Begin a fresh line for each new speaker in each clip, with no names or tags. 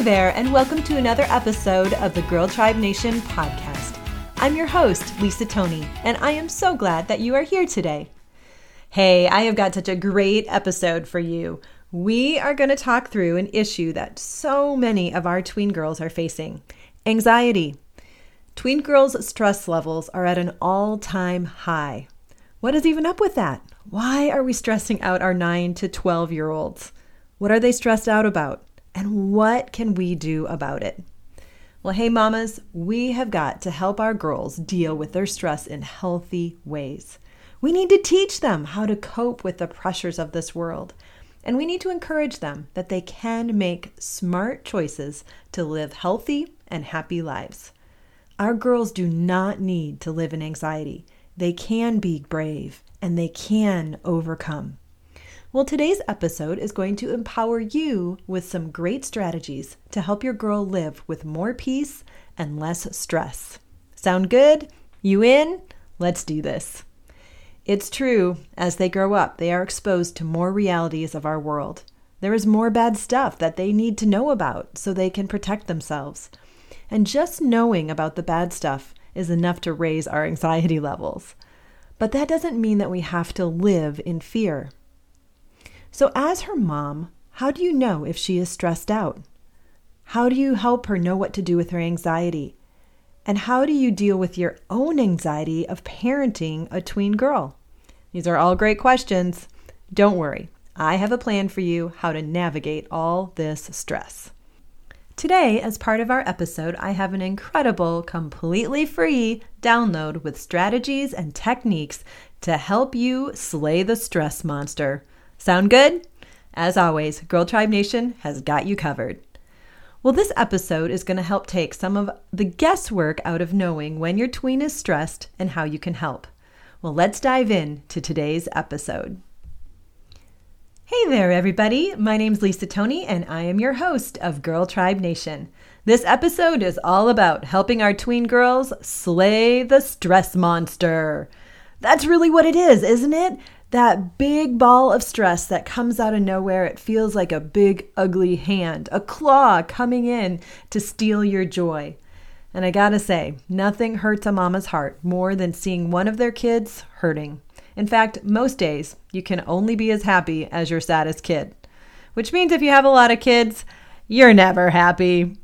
hey there, and welcome to another episode of the Girl Tribe Nation podcast. I'm your host, Lisa Tony, and I am so glad that you are here today. Hey, I have got such a great episode for you. We are going to talk through an issue that so many of our tween girls are facing anxiety. Tween girls' stress levels are at an all time high. What is even up with that? Why are we stressing out our 9 to 12 year olds? What are they stressed out about? And what can we do about it? Well, hey, mamas, we have got to help our girls deal with their stress in healthy ways. We need to teach them how to cope with the pressures of this world. And we need to encourage them that they can make smart choices to live healthy and happy lives. Our girls do not need to live in anxiety. They can be brave and they can overcome. Well, today's episode is going to empower you with some great strategies to help your girl live with more peace and less stress. Sound good? You in? Let's do this. It's true, as they grow up, they are exposed to more realities of our world. There is more bad stuff that they need to know about so they can protect themselves. And just knowing about the bad stuff is enough to raise our anxiety levels. But that doesn't mean that we have to live in fear. So, as her mom, how do you know if she is stressed out? How do you help her know what to do with her anxiety? And how do you deal with your own anxiety of parenting a tween girl? These are all great questions. Don't worry, I have a plan for you how to navigate all this stress. Today, as part of our episode, I have an incredible, completely free download with strategies and techniques to help you slay the stress monster. Sound good? As always, Girl Tribe Nation has got you covered. Well, this episode is going to help take some of the guesswork out of knowing when your tween is stressed and how you can help. Well, let's dive in to today's episode. Hey there, everybody. My name's Lisa Tony, and I am your host of Girl Tribe Nation. This episode is all about helping our tween girls slay the stress monster. That's really what it is, isn't it? That big ball of stress that comes out of nowhere. It feels like a big, ugly hand, a claw coming in to steal your joy. And I gotta say, nothing hurts a mama's heart more than seeing one of their kids hurting. In fact, most days, you can only be as happy as your saddest kid. Which means if you have a lot of kids, you're never happy.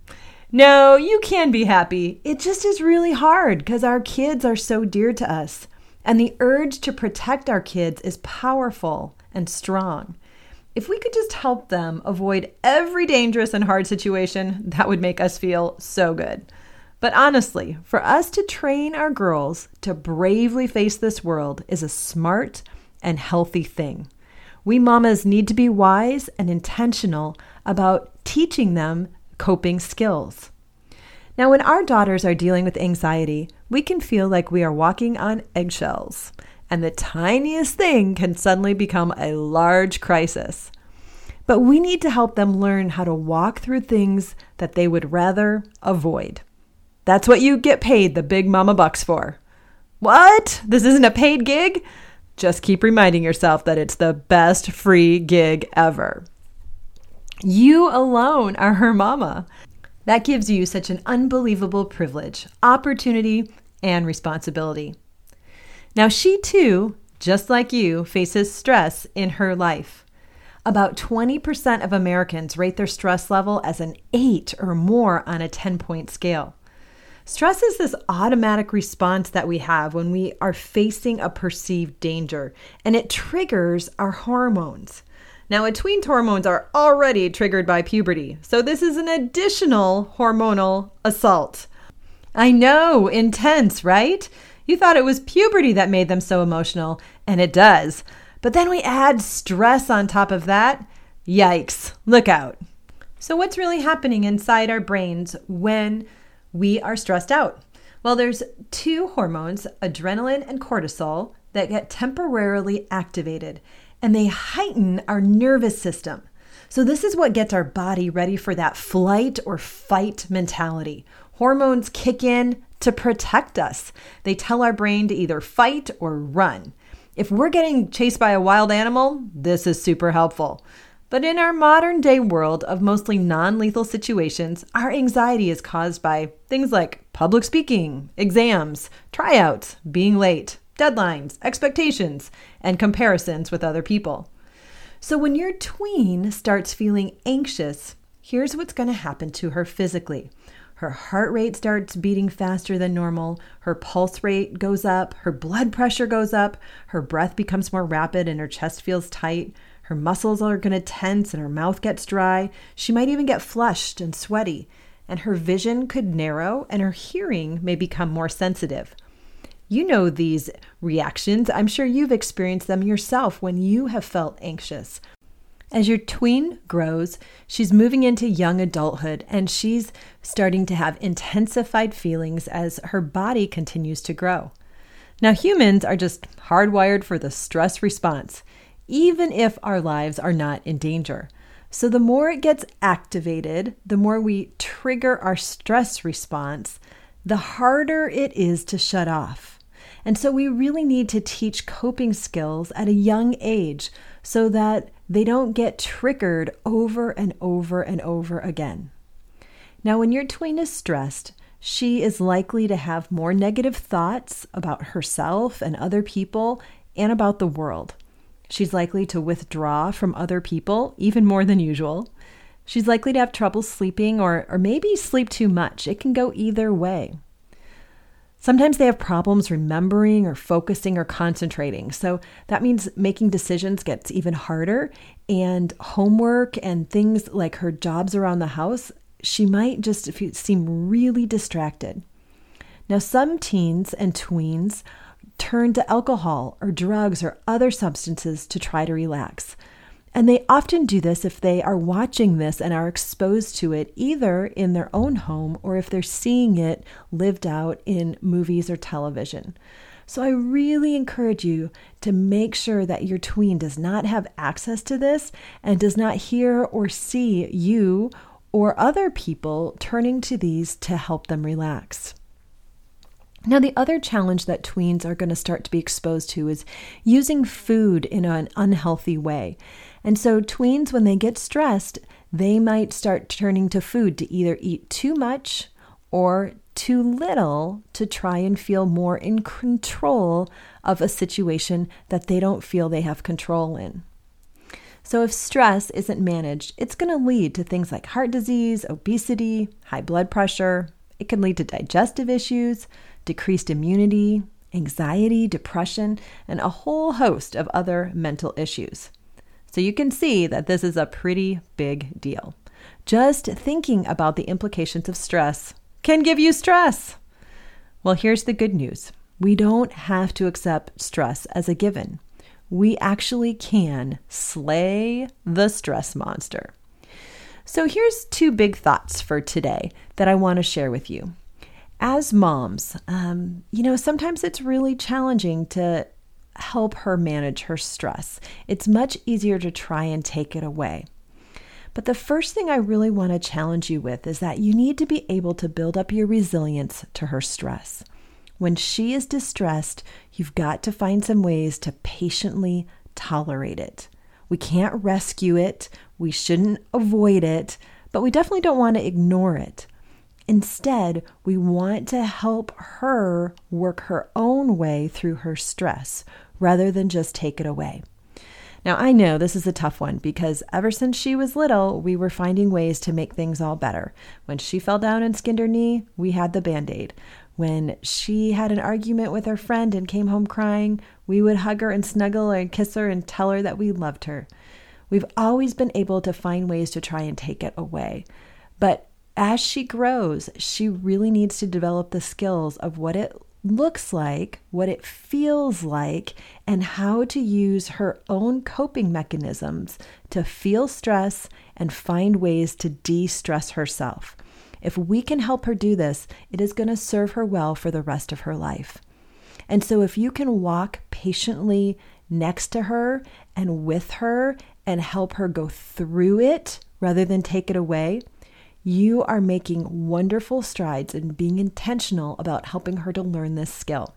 No, you can be happy. It just is really hard because our kids are so dear to us. And the urge to protect our kids is powerful and strong. If we could just help them avoid every dangerous and hard situation, that would make us feel so good. But honestly, for us to train our girls to bravely face this world is a smart and healthy thing. We mamas need to be wise and intentional about teaching them coping skills. Now, when our daughters are dealing with anxiety, we can feel like we are walking on eggshells, and the tiniest thing can suddenly become a large crisis. But we need to help them learn how to walk through things that they would rather avoid. That's what you get paid the big mama bucks for. What? This isn't a paid gig? Just keep reminding yourself that it's the best free gig ever. You alone are her mama. That gives you such an unbelievable privilege, opportunity, and responsibility. Now, she too, just like you, faces stress in her life. About 20% of Americans rate their stress level as an 8 or more on a 10 point scale. Stress is this automatic response that we have when we are facing a perceived danger, and it triggers our hormones. Now, a tween's hormones are already triggered by puberty, so this is an additional hormonal assault. I know, intense, right? You thought it was puberty that made them so emotional, and it does. But then we add stress on top of that. Yikes, look out. So, what's really happening inside our brains when we are stressed out? Well, there's two hormones, adrenaline and cortisol, that get temporarily activated and they heighten our nervous system. So, this is what gets our body ready for that flight or fight mentality. Hormones kick in to protect us, they tell our brain to either fight or run. If we're getting chased by a wild animal, this is super helpful. But in our modern day world of mostly non lethal situations, our anxiety is caused by things like public speaking, exams, tryouts, being late, deadlines, expectations, and comparisons with other people. So when your tween starts feeling anxious, here's what's going to happen to her physically. Her heart rate starts beating faster than normal. Her pulse rate goes up. Her blood pressure goes up. Her breath becomes more rapid and her chest feels tight. Her muscles are going to tense and her mouth gets dry. She might even get flushed and sweaty. And her vision could narrow and her hearing may become more sensitive. You know these reactions. I'm sure you've experienced them yourself when you have felt anxious. As your tween grows, she's moving into young adulthood and she's starting to have intensified feelings as her body continues to grow. Now, humans are just hardwired for the stress response, even if our lives are not in danger. So, the more it gets activated, the more we trigger our stress response, the harder it is to shut off. And so we really need to teach coping skills at a young age so that they don't get triggered over and over and over again. Now, when your tween is stressed, she is likely to have more negative thoughts about herself and other people and about the world. She's likely to withdraw from other people even more than usual. She's likely to have trouble sleeping or, or maybe sleep too much. It can go either way. Sometimes they have problems remembering or focusing or concentrating. So that means making decisions gets even harder. And homework and things like her jobs around the house, she might just seem really distracted. Now, some teens and tweens turn to alcohol or drugs or other substances to try to relax. And they often do this if they are watching this and are exposed to it either in their own home or if they're seeing it lived out in movies or television. So I really encourage you to make sure that your tween does not have access to this and does not hear or see you or other people turning to these to help them relax. Now, the other challenge that tweens are going to start to be exposed to is using food in an unhealthy way. And so, tweens, when they get stressed, they might start turning to food to either eat too much or too little to try and feel more in control of a situation that they don't feel they have control in. So, if stress isn't managed, it's going to lead to things like heart disease, obesity, high blood pressure. It can lead to digestive issues, decreased immunity, anxiety, depression, and a whole host of other mental issues. So you can see that this is a pretty big deal. Just thinking about the implications of stress can give you stress. Well, here's the good news we don't have to accept stress as a given. We actually can slay the stress monster. So, here's two big thoughts for today that I want to share with you. As moms, um, you know, sometimes it's really challenging to help her manage her stress. It's much easier to try and take it away. But the first thing I really want to challenge you with is that you need to be able to build up your resilience to her stress. When she is distressed, you've got to find some ways to patiently tolerate it. We can't rescue it, we shouldn't avoid it, but we definitely don't want to ignore it. Instead, we want to help her work her own way through her stress rather than just take it away. Now, I know this is a tough one because ever since she was little, we were finding ways to make things all better. When she fell down and skinned her knee, we had the band aid. When she had an argument with her friend and came home crying, we would hug her and snuggle and kiss her and tell her that we loved her. We've always been able to find ways to try and take it away. But as she grows, she really needs to develop the skills of what it looks like, what it feels like, and how to use her own coping mechanisms to feel stress and find ways to de stress herself. If we can help her do this, it is going to serve her well for the rest of her life. And so, if you can walk patiently next to her and with her and help her go through it rather than take it away, you are making wonderful strides in being intentional about helping her to learn this skill.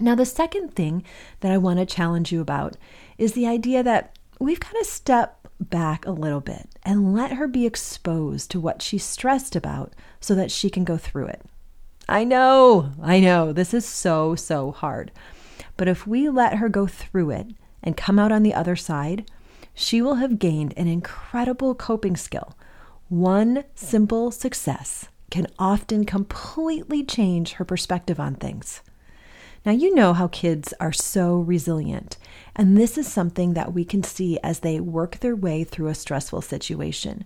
Now, the second thing that I want to challenge you about is the idea that we've got to step back a little bit and let her be exposed to what she's stressed about so that she can go through it. I know, I know, this is so, so hard. But if we let her go through it and come out on the other side, she will have gained an incredible coping skill. One simple success can often completely change her perspective on things. Now, you know how kids are so resilient, and this is something that we can see as they work their way through a stressful situation.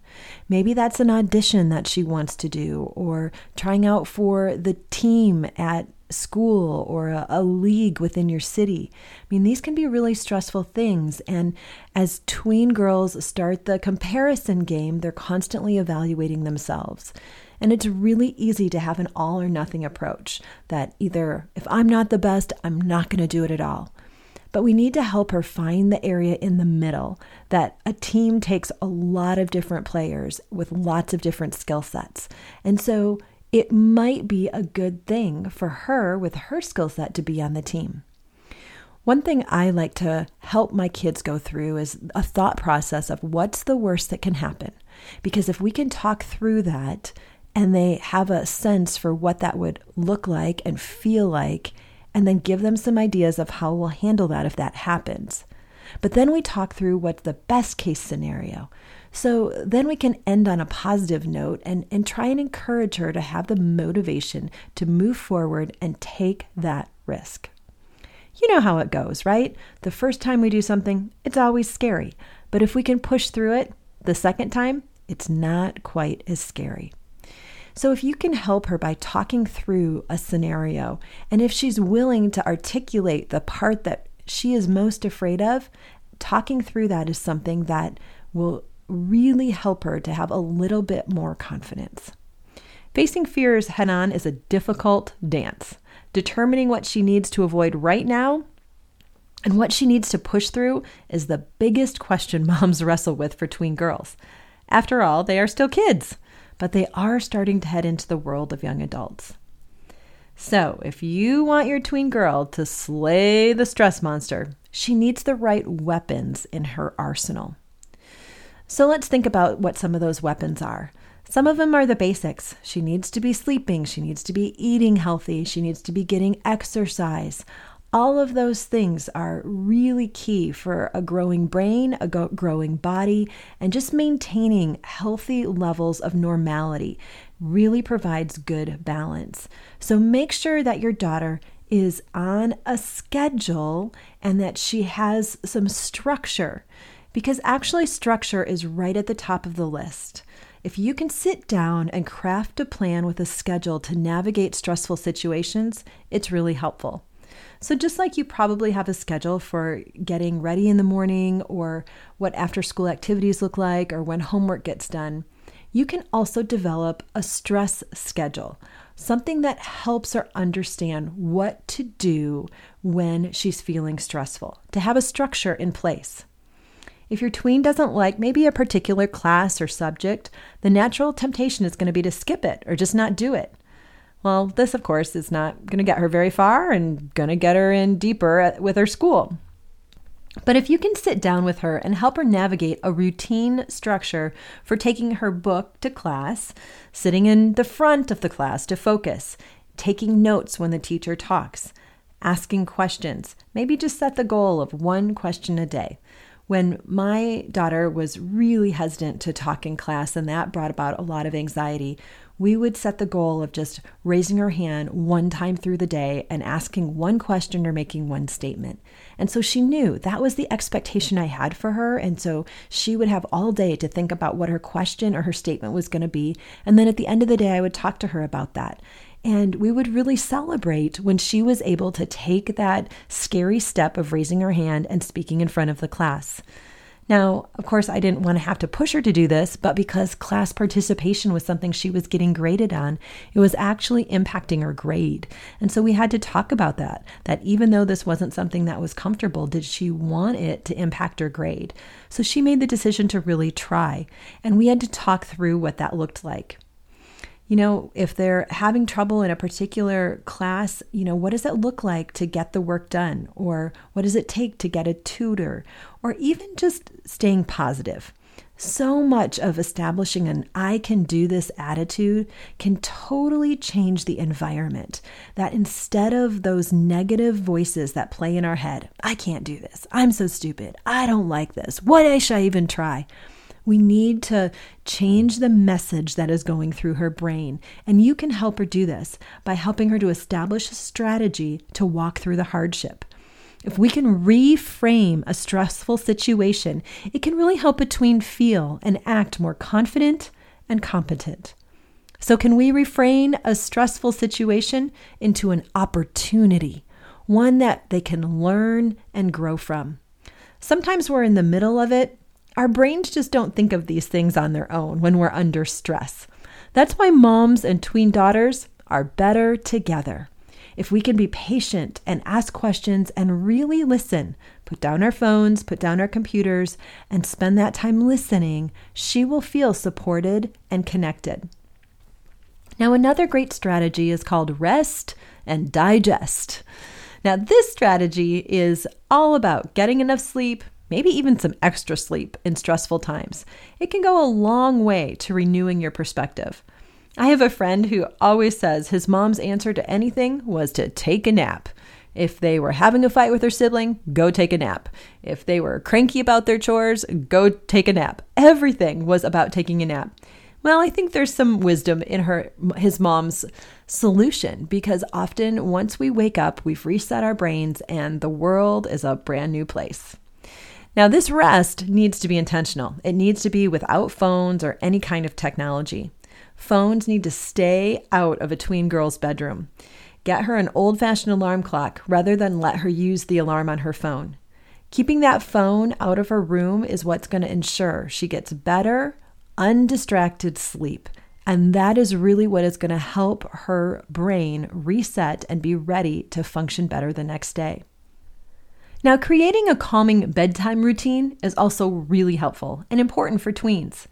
Maybe that's an audition that she wants to do, or trying out for the team at school or a, a, league within your city. I mean, these can be really stressful things. And as tween girls start the comparison game, they're constantly evaluating themselves. And it's really easy to have an all or nothing approach that either, if I'm not the best, I'm not going to do it at all. But we need to help her find the area in the middle that a team takes a lot of different players with lots of different skill sets. And so it might be a good thing for her with her skill set to be on the team. One thing I like to help my kids go through is a thought process of what's the worst that can happen. Because if we can talk through that and they have a sense for what that would look like and feel like, and then give them some ideas of how we'll handle that if that happens. But then we talk through what's the best case scenario. So then we can end on a positive note and, and try and encourage her to have the motivation to move forward and take that risk. You know how it goes, right? The first time we do something, it's always scary. But if we can push through it the second time, it's not quite as scary. So, if you can help her by talking through a scenario, and if she's willing to articulate the part that she is most afraid of, talking through that is something that will really help her to have a little bit more confidence. Facing fears head on is a difficult dance. Determining what she needs to avoid right now and what she needs to push through is the biggest question moms wrestle with for tween girls. After all, they are still kids but they are starting to head into the world of young adults. So, if you want your tween girl to slay the stress monster, she needs the right weapons in her arsenal. So, let's think about what some of those weapons are. Some of them are the basics. She needs to be sleeping, she needs to be eating healthy, she needs to be getting exercise. All of those things are really key for a growing brain, a go- growing body, and just maintaining healthy levels of normality really provides good balance. So make sure that your daughter is on a schedule and that she has some structure because actually, structure is right at the top of the list. If you can sit down and craft a plan with a schedule to navigate stressful situations, it's really helpful. So, just like you probably have a schedule for getting ready in the morning or what after school activities look like or when homework gets done, you can also develop a stress schedule, something that helps her understand what to do when she's feeling stressful, to have a structure in place. If your tween doesn't like maybe a particular class or subject, the natural temptation is going to be to skip it or just not do it. Well, this, of course, is not going to get her very far and going to get her in deeper uh, with her school. But if you can sit down with her and help her navigate a routine structure for taking her book to class, sitting in the front of the class to focus, taking notes when the teacher talks, asking questions, maybe just set the goal of one question a day. When my daughter was really hesitant to talk in class, and that brought about a lot of anxiety, we would set the goal of just raising her hand one time through the day and asking one question or making one statement. And so she knew that was the expectation I had for her. And so she would have all day to think about what her question or her statement was going to be. And then at the end of the day, I would talk to her about that. And we would really celebrate when she was able to take that scary step of raising her hand and speaking in front of the class. Now, of course, I didn't want to have to push her to do this, but because class participation was something she was getting graded on, it was actually impacting her grade. And so we had to talk about that. That even though this wasn't something that was comfortable, did she want it to impact her grade? So she made the decision to really try. And we had to talk through what that looked like. You know, if they're having trouble in a particular class, you know, what does it look like to get the work done? Or what does it take to get a tutor? Or even just staying positive. So much of establishing an I can do this attitude can totally change the environment. That instead of those negative voices that play in our head, I can't do this, I'm so stupid, I don't like this, why should I even try? We need to change the message that is going through her brain. And you can help her do this by helping her to establish a strategy to walk through the hardship. If we can reframe a stressful situation, it can really help a tween feel and act more confident and competent. So, can we refrain a stressful situation into an opportunity, one that they can learn and grow from? Sometimes we're in the middle of it. Our brains just don't think of these things on their own when we're under stress. That's why moms and tween daughters are better together. If we can be patient and ask questions and really listen, put down our phones, put down our computers, and spend that time listening, she will feel supported and connected. Now, another great strategy is called rest and digest. Now, this strategy is all about getting enough sleep, maybe even some extra sleep in stressful times. It can go a long way to renewing your perspective. I have a friend who always says his mom's answer to anything was to take a nap. If they were having a fight with their sibling, go take a nap. If they were cranky about their chores, go take a nap. Everything was about taking a nap. Well, I think there's some wisdom in her his mom's solution because often once we wake up, we've reset our brains and the world is a brand new place. Now, this rest needs to be intentional. It needs to be without phones or any kind of technology. Phones need to stay out of a tween girl's bedroom. Get her an old fashioned alarm clock rather than let her use the alarm on her phone. Keeping that phone out of her room is what's going to ensure she gets better, undistracted sleep. And that is really what is going to help her brain reset and be ready to function better the next day. Now, creating a calming bedtime routine is also really helpful and important for tweens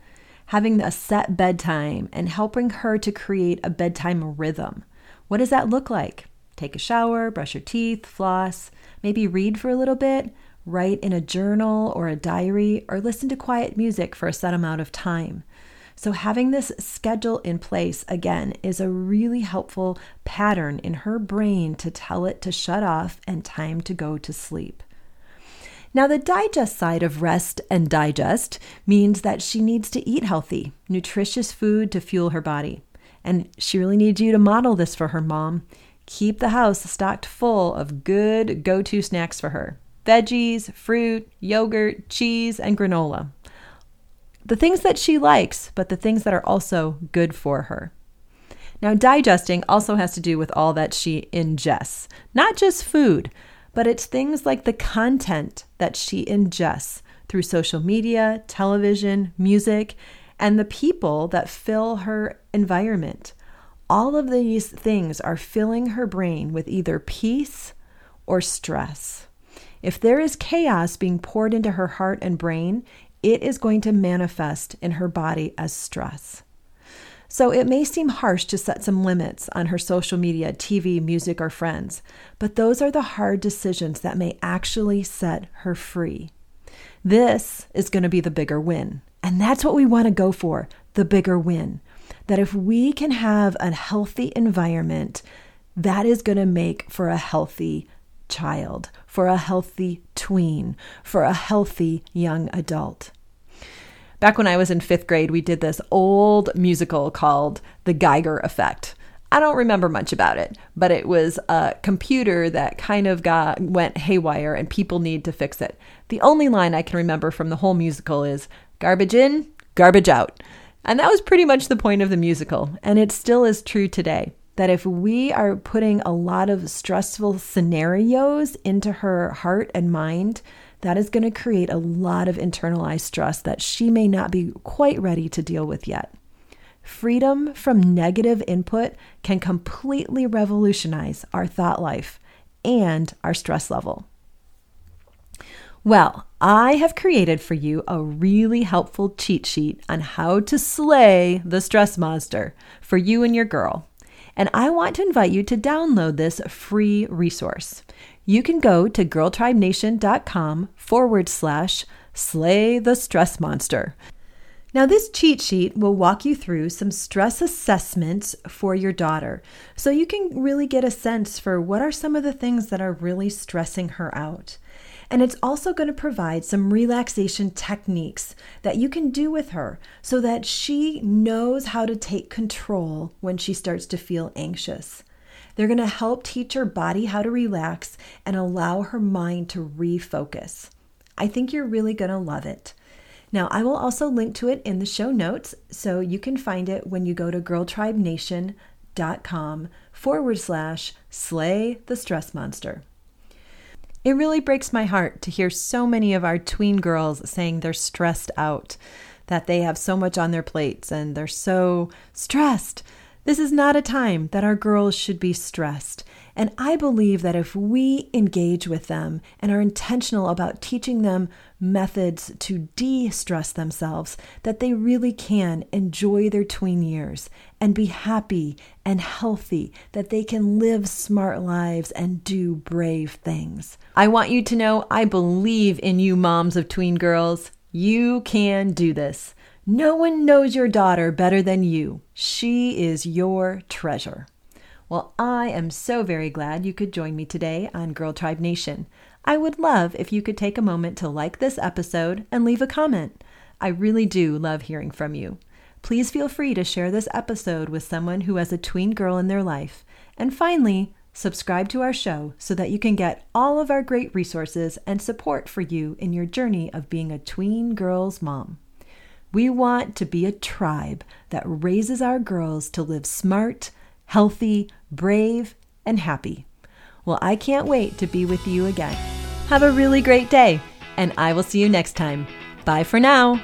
having a set bedtime and helping her to create a bedtime rhythm. What does that look like? Take a shower, brush your teeth, floss, maybe read for a little bit, write in a journal or a diary, or listen to quiet music for a set amount of time. So, having this schedule in place again is a really helpful pattern in her brain to tell it to shut off and time to go to sleep. Now, the digest side of rest and digest means that she needs to eat healthy, nutritious food to fuel her body. And she really needs you to model this for her mom. Keep the house stocked full of good go to snacks for her veggies, fruit, yogurt, cheese, and granola. The things that she likes, but the things that are also good for her. Now, digesting also has to do with all that she ingests, not just food, but it's things like the content that she ingests through social media, television, music, and the people that fill her environment. All of these things are filling her brain with either peace or stress. If there is chaos being poured into her heart and brain, it is going to manifest in her body as stress. So it may seem harsh to set some limits on her social media, TV, music, or friends, but those are the hard decisions that may actually set her free. This is going to be the bigger win. And that's what we want to go for the bigger win. That if we can have a healthy environment, that is going to make for a healthy child, for a healthy tween, for a healthy young adult. Back when I was in fifth grade, we did this old musical called The Geiger Effect. I don't remember much about it, but it was a computer that kind of got went haywire and people need to fix it. The only line I can remember from the whole musical is garbage in, garbage out. And that was pretty much the point of the musical, and it still is true today. That if we are putting a lot of stressful scenarios into her heart and mind, that is going to create a lot of internalized stress that she may not be quite ready to deal with yet. Freedom from negative input can completely revolutionize our thought life and our stress level. Well, I have created for you a really helpful cheat sheet on how to slay the stress monster for you and your girl. And I want to invite you to download this free resource. You can go to girltribenation.com forward slash slay the stress monster. Now, this cheat sheet will walk you through some stress assessments for your daughter so you can really get a sense for what are some of the things that are really stressing her out. And it's also going to provide some relaxation techniques that you can do with her so that she knows how to take control when she starts to feel anxious. They're going to help teach her body how to relax and allow her mind to refocus. I think you're really going to love it. Now, I will also link to it in the show notes so you can find it when you go to girltribenation.com forward slash slay the stress monster. It really breaks my heart to hear so many of our tween girls saying they're stressed out, that they have so much on their plates and they're so stressed. This is not a time that our girls should be stressed. And I believe that if we engage with them and are intentional about teaching them methods to de stress themselves, that they really can enjoy their tween years and be happy and healthy, that they can live smart lives and do brave things. I want you to know I believe in you, moms of tween girls. You can do this. No one knows your daughter better than you. She is your treasure. Well, I am so very glad you could join me today on Girl Tribe Nation. I would love if you could take a moment to like this episode and leave a comment. I really do love hearing from you. Please feel free to share this episode with someone who has a tween girl in their life. And finally, subscribe to our show so that you can get all of our great resources and support for you in your journey of being a tween girl's mom. We want to be a tribe that raises our girls to live smart, healthy, brave, and happy. Well, I can't wait to be with you again. Have a really great day, and I will see you next time. Bye for now.